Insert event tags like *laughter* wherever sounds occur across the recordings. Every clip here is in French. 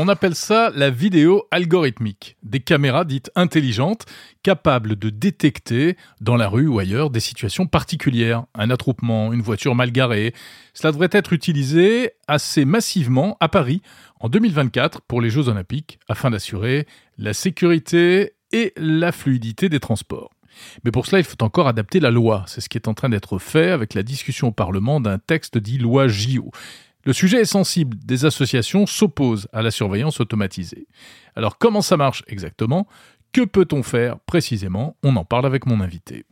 On appelle ça la vidéo algorithmique. Des caméras dites intelligentes, capables de détecter dans la rue ou ailleurs des situations particulières, un attroupement, une voiture mal garée. Cela devrait être utilisé assez massivement à Paris en 2024 pour les Jeux olympiques afin d'assurer la sécurité et la fluidité des transports. Mais pour cela, il faut encore adapter la loi. C'est ce qui est en train d'être fait avec la discussion au Parlement d'un texte dit loi JO. Le sujet est sensible, des associations s'opposent à la surveillance automatisée. Alors comment ça marche exactement? Que peut-on faire précisément? On en parle avec mon invité.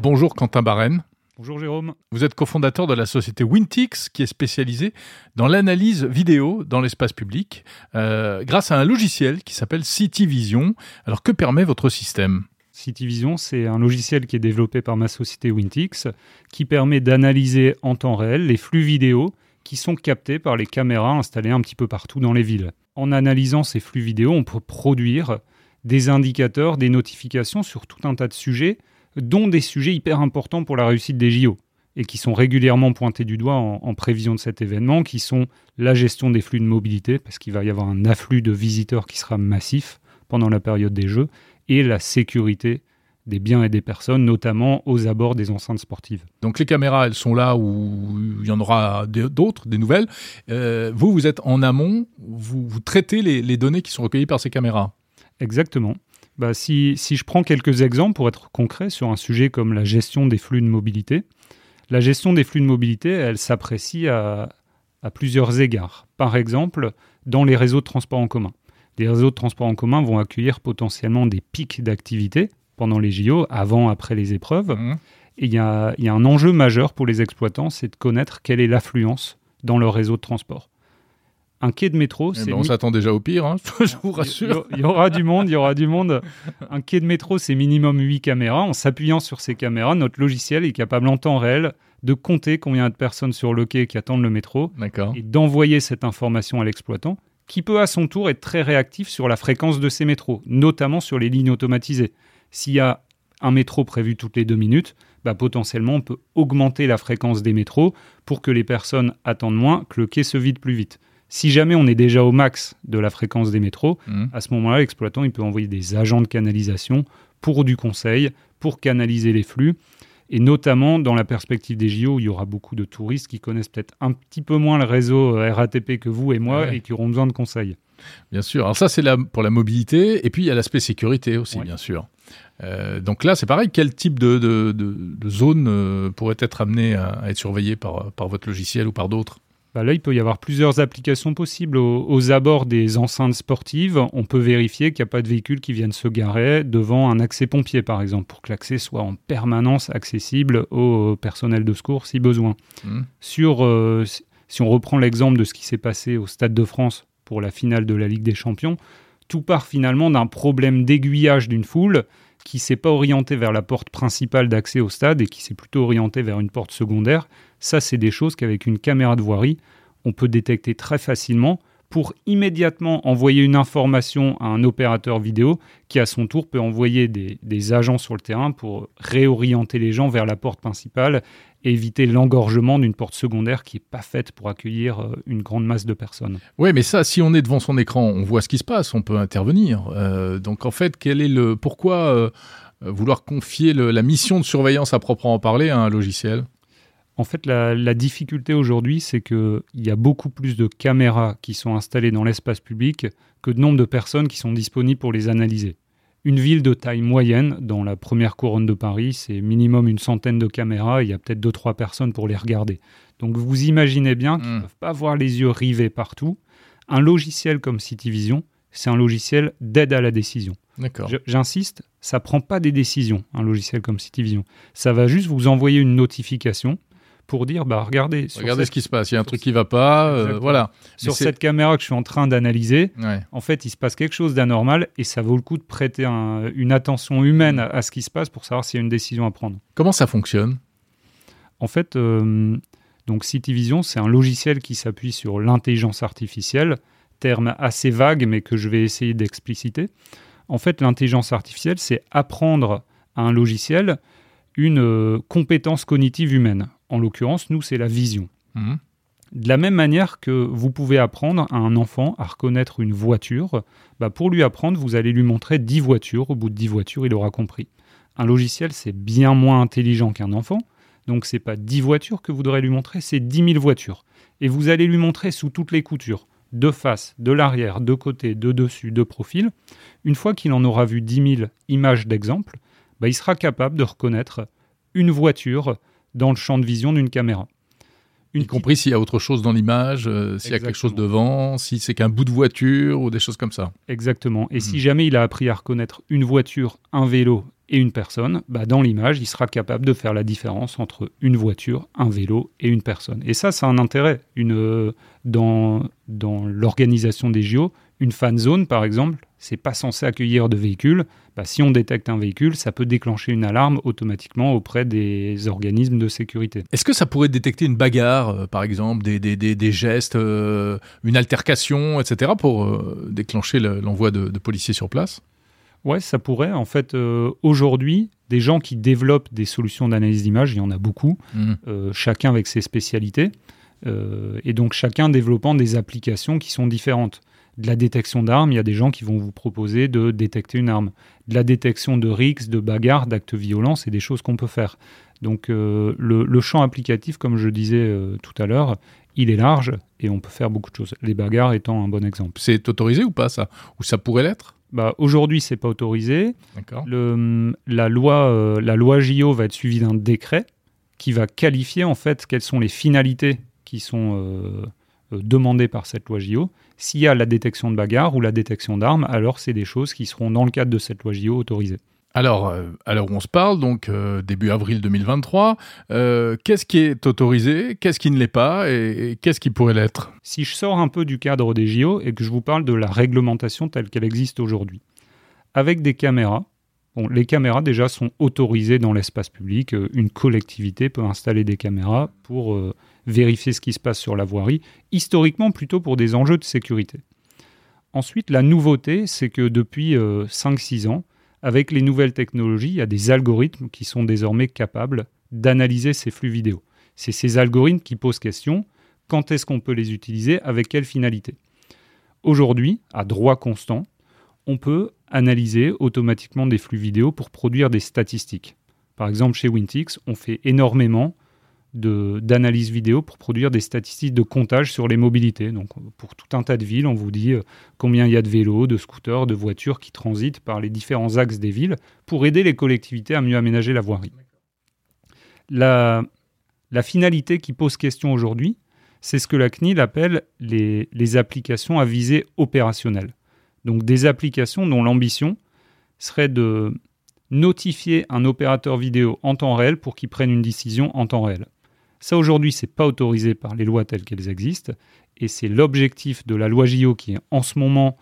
Bonjour Quentin Barren. Bonjour Jérôme. Vous êtes cofondateur de la société Wintix qui est spécialisée dans l'analyse vidéo dans l'espace public euh, grâce à un logiciel qui s'appelle CityVision. Alors que permet votre système? CityVision, c'est un logiciel qui est développé par ma société Wintix qui permet d'analyser en temps réel les flux vidéo qui sont captés par les caméras installées un petit peu partout dans les villes. En analysant ces flux vidéo, on peut produire des indicateurs, des notifications sur tout un tas de sujets, dont des sujets hyper importants pour la réussite des JO et qui sont régulièrement pointés du doigt en, prévision de cet événement, qui sont la gestion des flux de mobilité, parce qu'il va y avoir un afflux de visiteurs qui sera massif pendant la période des Jeux, et la sécurité des biens et des personnes, notamment aux abords des enceintes sportives. Donc les caméras, elles sont là où il y en aura d'autres, des nouvelles. Euh, vous, vous êtes en amont, vous, vous traitez les, les, données qui sont recueillies par ces caméras. Exactement. Bah, si, si, je prends quelques exemples pour être concret sur un sujet comme la gestion des flux de mobilité, la gestion des flux de mobilité, elle s'apprécie à, à plusieurs égards. Par exemple, dans les réseaux de transport en commun. Les réseaux de transport en commun vont accueillir potentiellement des pics d'activité pendant les JO, avant, après les épreuves. Mmh. Et il y, y a, un enjeu majeur pour les exploitants, c'est de connaître quelle est l'affluence dans leur réseau de transport. Un quai de métro, c'est. Ben on s'attend déjà au pire, hein, *laughs* je vous rassure. Il y, aura du monde, il y aura du monde. Un quai de métro, c'est minimum 8 caméras. En s'appuyant sur ces caméras, notre logiciel est capable en temps réel de compter combien de personnes sur le quai qui attendent le métro et d'envoyer cette information à l'exploitant qui peut à son tour être très réactif sur la fréquence de ces métros, notamment sur les lignes automatisées. S'il y a un métro prévu toutes les deux minutes, bah potentiellement on peut augmenter la fréquence des métros pour que les personnes attendent moins, que le quai se vide plus vite. Si jamais on est déjà au max de la fréquence des métros, mmh. à ce moment-là, l'exploitant il peut envoyer des agents de canalisation pour du conseil, pour canaliser les flux. Et notamment dans la perspective des JO, il y aura beaucoup de touristes qui connaissent peut-être un petit peu moins le réseau euh, RATP que vous et moi ouais. et qui auront besoin de conseils. Bien sûr. Alors ça, c'est pour la mobilité. Et puis, il y a l'aspect sécurité aussi, ouais. bien sûr. Euh, donc là, c'est pareil. Quel type de, de, de, de zone euh, pourrait être amené à, à, être surveillé par, par votre logiciel ou par d'autres? Bah là, il peut y avoir plusieurs applications possibles. Aux, aux abords des enceintes sportives, on peut vérifier qu'il n'y a pas de véhicules qui viennent se garer devant un accès pompier, par exemple, pour que l'accès soit en permanence accessible au personnel de secours si besoin. Mmh. Sur, euh, si on reprend l'exemple de ce qui s'est passé au Stade de France pour la finale de la Ligue des Champions, tout part finalement d'un problème d'aiguillage d'une foule qui s'est pas orienté vers la porte principale d'accès au stade et qui s'est plutôt orienté vers une porte secondaire. Ça, c'est des choses qu'avec une caméra de voirie, on peut détecter très facilement pour immédiatement envoyer une information à un opérateur vidéo qui, à son tour, peut envoyer des, agents sur le terrain pour réorienter les gens vers la porte principale et éviter l'engorgement d'une porte secondaire qui n'est pas faite pour accueillir euh, une grande masse de personnes. Oui, mais ça, si on est devant son écran, on voit ce qui se passe, on peut intervenir. Euh, donc en fait, quel est le pourquoi euh, vouloir confier la mission de surveillance à proprement parler à un logiciel? En fait, la, la difficulté aujourd'hui, c'est qu'il y a beaucoup plus de caméras qui sont installées dans l'espace public que de nombre de personnes qui sont disponibles pour les analyser. Une ville de taille moyenne, dans la première couronne de Paris, c'est minimum une centaine de caméras, il y a peut-être 2-3 personnes pour les regarder. Donc vous imaginez bien qu'ils ne mmh. peuvent pas avoir les yeux rivés partout. Un logiciel comme CityVision, c'est un logiciel d'aide à la décision. J'insiste, ça prend pas des décisions, un logiciel comme CityVision. Ça va juste vous envoyer une notification pour dire bah regardez regardez cette... ce qui se passe il y a un truc qui va pas euh, voilà. Sur cette caméra que je suis en train d'analyser ouais. en fait il se passe quelque chose d'anormal et ça vaut le coup de prêter un, une attention humaine à, à, ce qui se passe pour savoir s'il y a une décision à prendre. Comment ça fonctionne? En fait euh, donc CityVision c'est un logiciel qui s'appuie sur l'intelligence artificielle terme assez vague mais que je vais essayer d'expliciter. En fait l'intelligence artificielle c'est apprendre à un logiciel une euh, compétence cognitive humaine en l'occurrence, nous, c'est la vision. Mmh. De la même manière que vous pouvez apprendre à un enfant à reconnaître une voiture, bah, pour lui apprendre, vous allez lui montrer 10 voitures. Au bout de 10 voitures, il aura compris. Un logiciel, c'est bien moins intelligent qu'un enfant. Donc, ce n'est pas 10 voitures que vous devrez lui montrer, c'est 10 000 voitures. Et vous allez lui montrer sous toutes les coutures, de face, de l'arrière, de côté, de dessus, de profil. Une fois qu'il en aura vu 10 000 images d'exemple, bah, il sera capable de reconnaître une voiture dans le champ de vision d'une caméra. y compris s'il y a autre chose dans l'image, euh, s'il y a quelque chose devant, si c'est qu'un bout de voiture ou des choses comme ça. Exactement. Et si hmm. jamais il a appris à reconnaître une voiture, un vélo et une personne, bah dans l'image, il sera capable de faire la différence entre une voiture, un vélo et une personne. Et ça, c'est un intérêt. Une, euh, dans dans l'organisation des JO, une fan zone, par exemple, c'est pas censé accueillir de véhicules. Bah, si on détecte un véhicule, ça peut déclencher une alarme automatiquement auprès des organismes de sécurité. Est-ce que ça pourrait détecter une bagarre, euh, par exemple, des, des, des, gestes, euh, une altercation, etc., pour euh, déclencher l'envoi de, policiers sur place? Ouais, ça pourrait. En fait, aujourd'hui, des gens qui développent des solutions d'analyse d'image, il y en a beaucoup, mmh. chacun avec ses spécialités, et donc chacun développant des applications qui sont différentes de la détection d'armes, il y a des gens qui vont vous proposer de détecter une arme. De la détection de rixes, de bagarres, d'actes violents, c'est des choses qu'on peut faire. Donc euh, le, champ applicatif, comme je disais euh, tout à l'heure, il est large et on peut faire beaucoup de choses. Les bagarres étant un bon exemple. C'est autorisé ou pas ça? Ou ça pourrait l'être? Bah, Aujourd'hui, c'est pas autorisé. Le, la, loi, euh, la loi JO va être suivie d'un décret qui va qualifier en fait quelles sont les finalités qui sont demandées par cette loi JO s'il y a la détection de bagarre ou la détection d'armes, alors c'est des choses qui seront dans le cadre de cette loi JO autorisées. Alors, euh, alors on se parle, donc euh, début avril 2023, euh, qu'est-ce qui est autorisé, qu'est-ce qui ne l'est pas et, qu'est-ce qui pourrait l'être? Si je sors un peu du cadre des JO et que je vous parle de la réglementation telle qu'elle existe aujourd'hui, avec des caméras, bon, les caméras déjà sont autorisées dans l'espace public, une collectivité peut installer des caméras pour vérifier ce qui se passe sur la voirie, historiquement plutôt pour des enjeux de sécurité. Ensuite, la nouveauté, c'est que depuis 5-6 euh, ans, avec les nouvelles technologies, il y a des algorithmes qui sont désormais capables d'analyser ces flux vidéo. C'est ces algorithmes qui posent question, quand est-ce qu'on peut les utiliser, avec quelle finalité? Aujourd'hui, à droit constant, on peut analyser automatiquement des flux vidéo pour produire des statistiques. Par exemple, chez Wintix, on fait énormément d'analyse vidéo pour produire des statistiques de comptage sur les mobilités. Donc, pour tout un tas de villes, on vous dit euh, combien il y a de vélos, de scooters, de voitures qui transitent par les différents axes des villes pour aider les collectivités à mieux aménager la voirie. La, finalité qui pose question aujourd'hui, c'est ce que la CNIL appelle les applications à visée opérationnelle. Donc des applications dont l'ambition serait de notifier un opérateur vidéo en temps réel pour qu'il prenne une décision en temps réel. Ça, aujourd'hui, c'est pas autorisé par les lois telles qu'elles existent. Et c'est l'objectif de la loi JO qui est en ce moment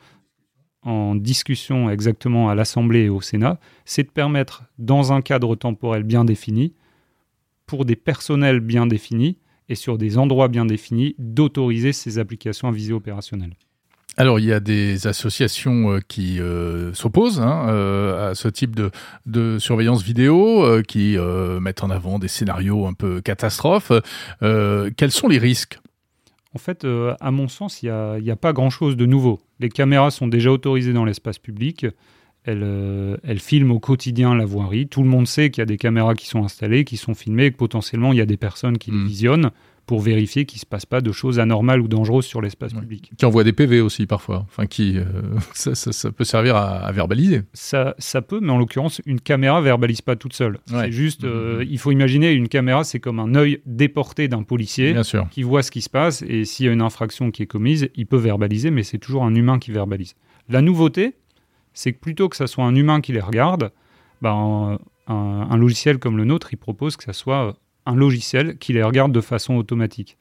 en discussion exactement à l'Assemblée et au Sénat, c'est de permettre, dans un cadre temporel bien défini, pour des personnels bien définis et sur des endroits bien définis, d'autoriser ces applications à visée opérationnelle. Alors, il y a des associations euh, qui euh, s'opposent hein, euh, à ce type de, surveillance vidéo, qui mettent en avant des scénarios un peu catastrophes. quels sont les risques? En fait, à mon sens, il n'y a, pas grand-chose de nouveau. Les caméras sont déjà autorisées dans l'espace public. Elles, elles, filment au quotidien la voirie. Tout le monde sait qu'il y a des caméras qui sont installées, qui sont filmées, et que potentiellement il y a des personnes qui les hmm. visionnent pour vérifier qu'il ne se passe pas de choses anormales ou dangereuses sur l'espace public. Qui envoie des PV aussi parfois, enfin qui euh, *laughs* ça, peut servir à, verbaliser. Ça, ça peut, mais en l'occurrence, une caméra verbalise pas toute seule. C'est juste, euh, il faut imaginer une caméra, c'est comme un œil déporté d'un policier qui voit ce qui se passe et s'il y a une infraction qui est commise, il peut verbaliser, mais c'est toujours un humain qui verbalise. La nouveauté, c'est que plutôt que ça soit un humain qui les regarde, ben, un, un logiciel comme le nôtre, il propose que ça soit un logiciel qui les regarde de façon automatique.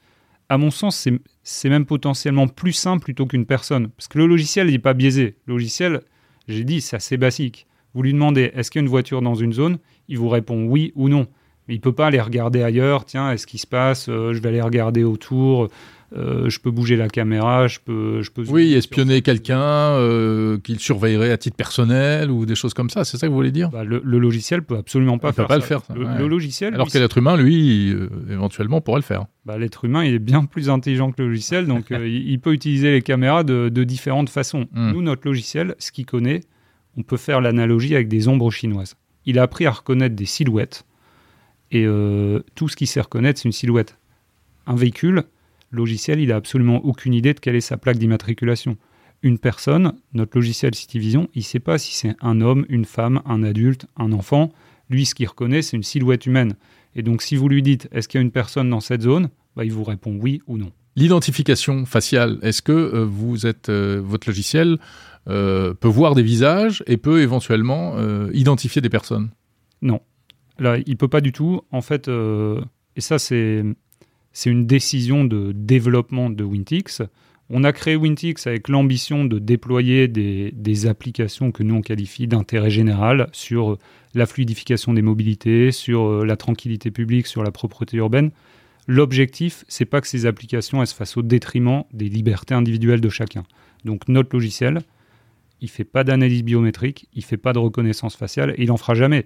À mon sens, c'est même potentiellement plus simple plutôt qu'une personne. Parce que le logiciel n'est pas biaisé. Le logiciel, j'ai dit, c'est assez basique. Vous lui demandez est-ce qu'il y a une voiture dans une zone? Il vous répond oui ou non. Mais il ne peut pas aller regarder ailleurs. Tiens, est-ce qu'il se passe? Euh, Je vais aller regarder autour. Euh, je peux bouger la caméra, je peux, je peux. Oui, espionner quelqu'un euh, qu'il surveillerait à titre personnel ou des choses comme ça. C'est ça que vous voulez dire? Bah, le, logiciel peut absolument pas Il faire peut pas ça. le faire. ça, Le, ouais. le logiciel. Alors lui, que l'être humain, lui, euh, éventuellement, pourrait le faire. bah, l'être humain, il est bien plus intelligent que le logiciel, donc *laughs* il, peut utiliser les caméras de, de différentes façons. Mm. Nous, notre logiciel, ce qu'il connaît, on peut faire l'analogie avec des ombres chinoises. Il a appris à reconnaître des silhouettes, et tout ce qu'il sait reconnaître, c'est une silhouette. Un véhicule, logiciel, il a absolument aucune idée de quelle est sa plaque d'immatriculation. Une personne, notre logiciel CityVision, il ne sait pas si c'est un homme, une femme, un adulte, un enfant. Lui, ce qu'il reconnaît, c'est une silhouette humaine. Et donc, si vous lui dites, est-ce qu'il y a une personne dans cette zone? Bah, Il vous répond oui ou non. L'identification faciale, est-ce que euh, vous êtes, euh, votre logiciel euh, peut voir des visages et peut éventuellement identifier des personnes? Là, il peut pas du tout. En fait, et ça, c'est c'est une décision de développement de Wintix. On a créé Wintix avec l'ambition de déployer des, applications que nous on qualifie d'intérêt général sur la fluidification des mobilités, sur euh, la tranquillité publique, sur la propreté urbaine. L'objectif, c'est pas que ces applications elles se fassent au détriment des libertés individuelles de chacun. Donc notre logiciel, il fait pas d'analyse biométrique, il fait pas de reconnaissance faciale et il en fera jamais.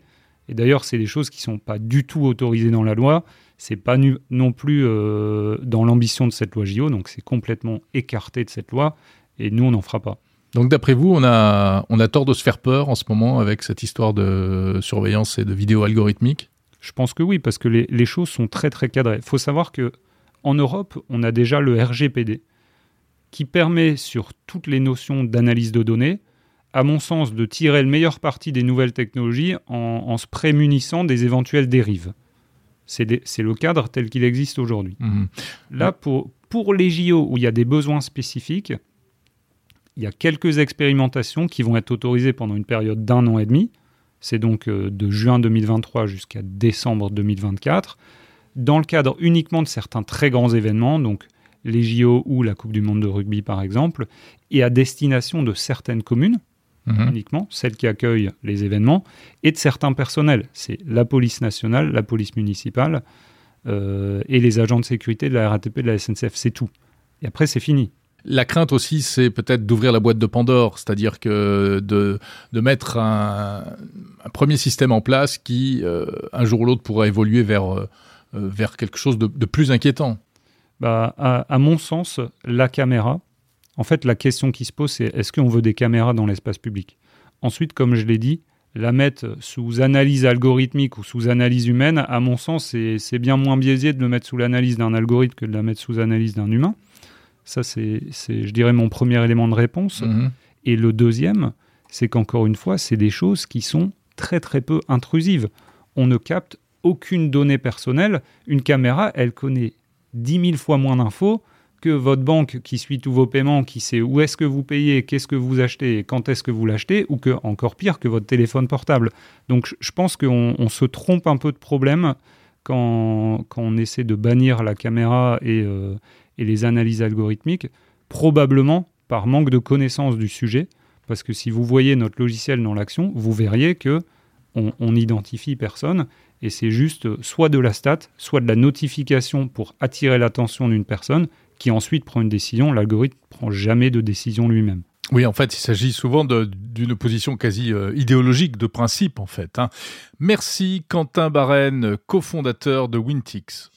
Et d'ailleurs, c'est des choses qui sont pas du tout autorisées dans la loi. C'est pas nu- non plus euh, dans l'ambition de cette loi JO, donc c'est complètement écarté de cette loi. Et nous, on n'en fera pas. Donc d'après vous, on a, on a tort de se faire peur en ce moment avec cette histoire de surveillance et de vidéo algorithmique? Je pense que oui, parce que les, les choses sont très très cadrées. Il faut savoir que en Europe, on a déjà le RGPD, qui permet sur toutes les notions d'analyse de données, à mon sens, de tirer le meilleur parti des nouvelles technologies en, en se prémunissant des éventuelles dérives. C'est le cadre tel qu'il existe aujourd'hui. Mhm. Là, pour, pour les JO où il y a des besoins spécifiques, il y a quelques expérimentations qui vont être autorisées pendant une période d'un an et demi. C'est donc euh, de juin 2023 jusqu'à décembre 2024, dans le cadre uniquement de certains très grands événements, donc les JO ou la Coupe du Monde de rugby par exemple, et à destination de certaines communes Mhm. uniquement, celles qui accueillent les événements, et de certains personnels. C'est la police nationale, la police municipale euh, et les agents de sécurité de la RATP, de la SNCF. C'est tout. Et après, c'est fini. La crainte aussi, c'est peut-être d'ouvrir la boîte de Pandore, c'est-à-dire que de, de mettre un, un premier système en place qui, euh, un jour ou l'autre, pourra évoluer vers, euh, euh, vers quelque chose de, de plus inquiétant. Bah, à, à mon sens, la caméra, en fait, la question qui se pose, c'est est-ce qu'on veut des caméras dans l'espace public? Ensuite, comme je l'ai dit, la mettre sous analyse algorithmique ou sous analyse humaine, à mon sens, c'est bien moins biaisé de le mettre sous l'analyse d'un algorithme que de la mettre sous analyse d'un humain. Ça, c'est, je dirais, mon premier élément de réponse. Mhm. Et le deuxième, c'est qu'encore une fois, c'est des choses qui sont très très peu intrusives. On ne capte aucune donnée personnelle. Une caméra, elle connaît 10 000 fois moins d'infos que votre banque qui suit tous vos paiements, qui sait où est-ce que vous payez, qu'est-ce que vous achetez, et quand est-ce que vous l'achetez, ou que, encore pire, que votre téléphone portable. Donc je- pense qu'on on se trompe un peu de problème quand, on essaie de bannir la caméra et, euh, et les analyses algorithmiques, probablement par manque de connaissance du sujet, parce que si vous voyez notre logiciel dans l'action, vous verriez que on, on identifie personne, et c'est juste soit de la stat, soit de la notification pour attirer l'attention d'une personne, qui ensuite prend une décision. L'algorithme prend jamais de décision lui-même. Oui, en fait, il s'agit souvent d'une position quasi euh, idéologique, de principe, en fait. hein. Merci Quentin Barène, cofondateur de Wintix.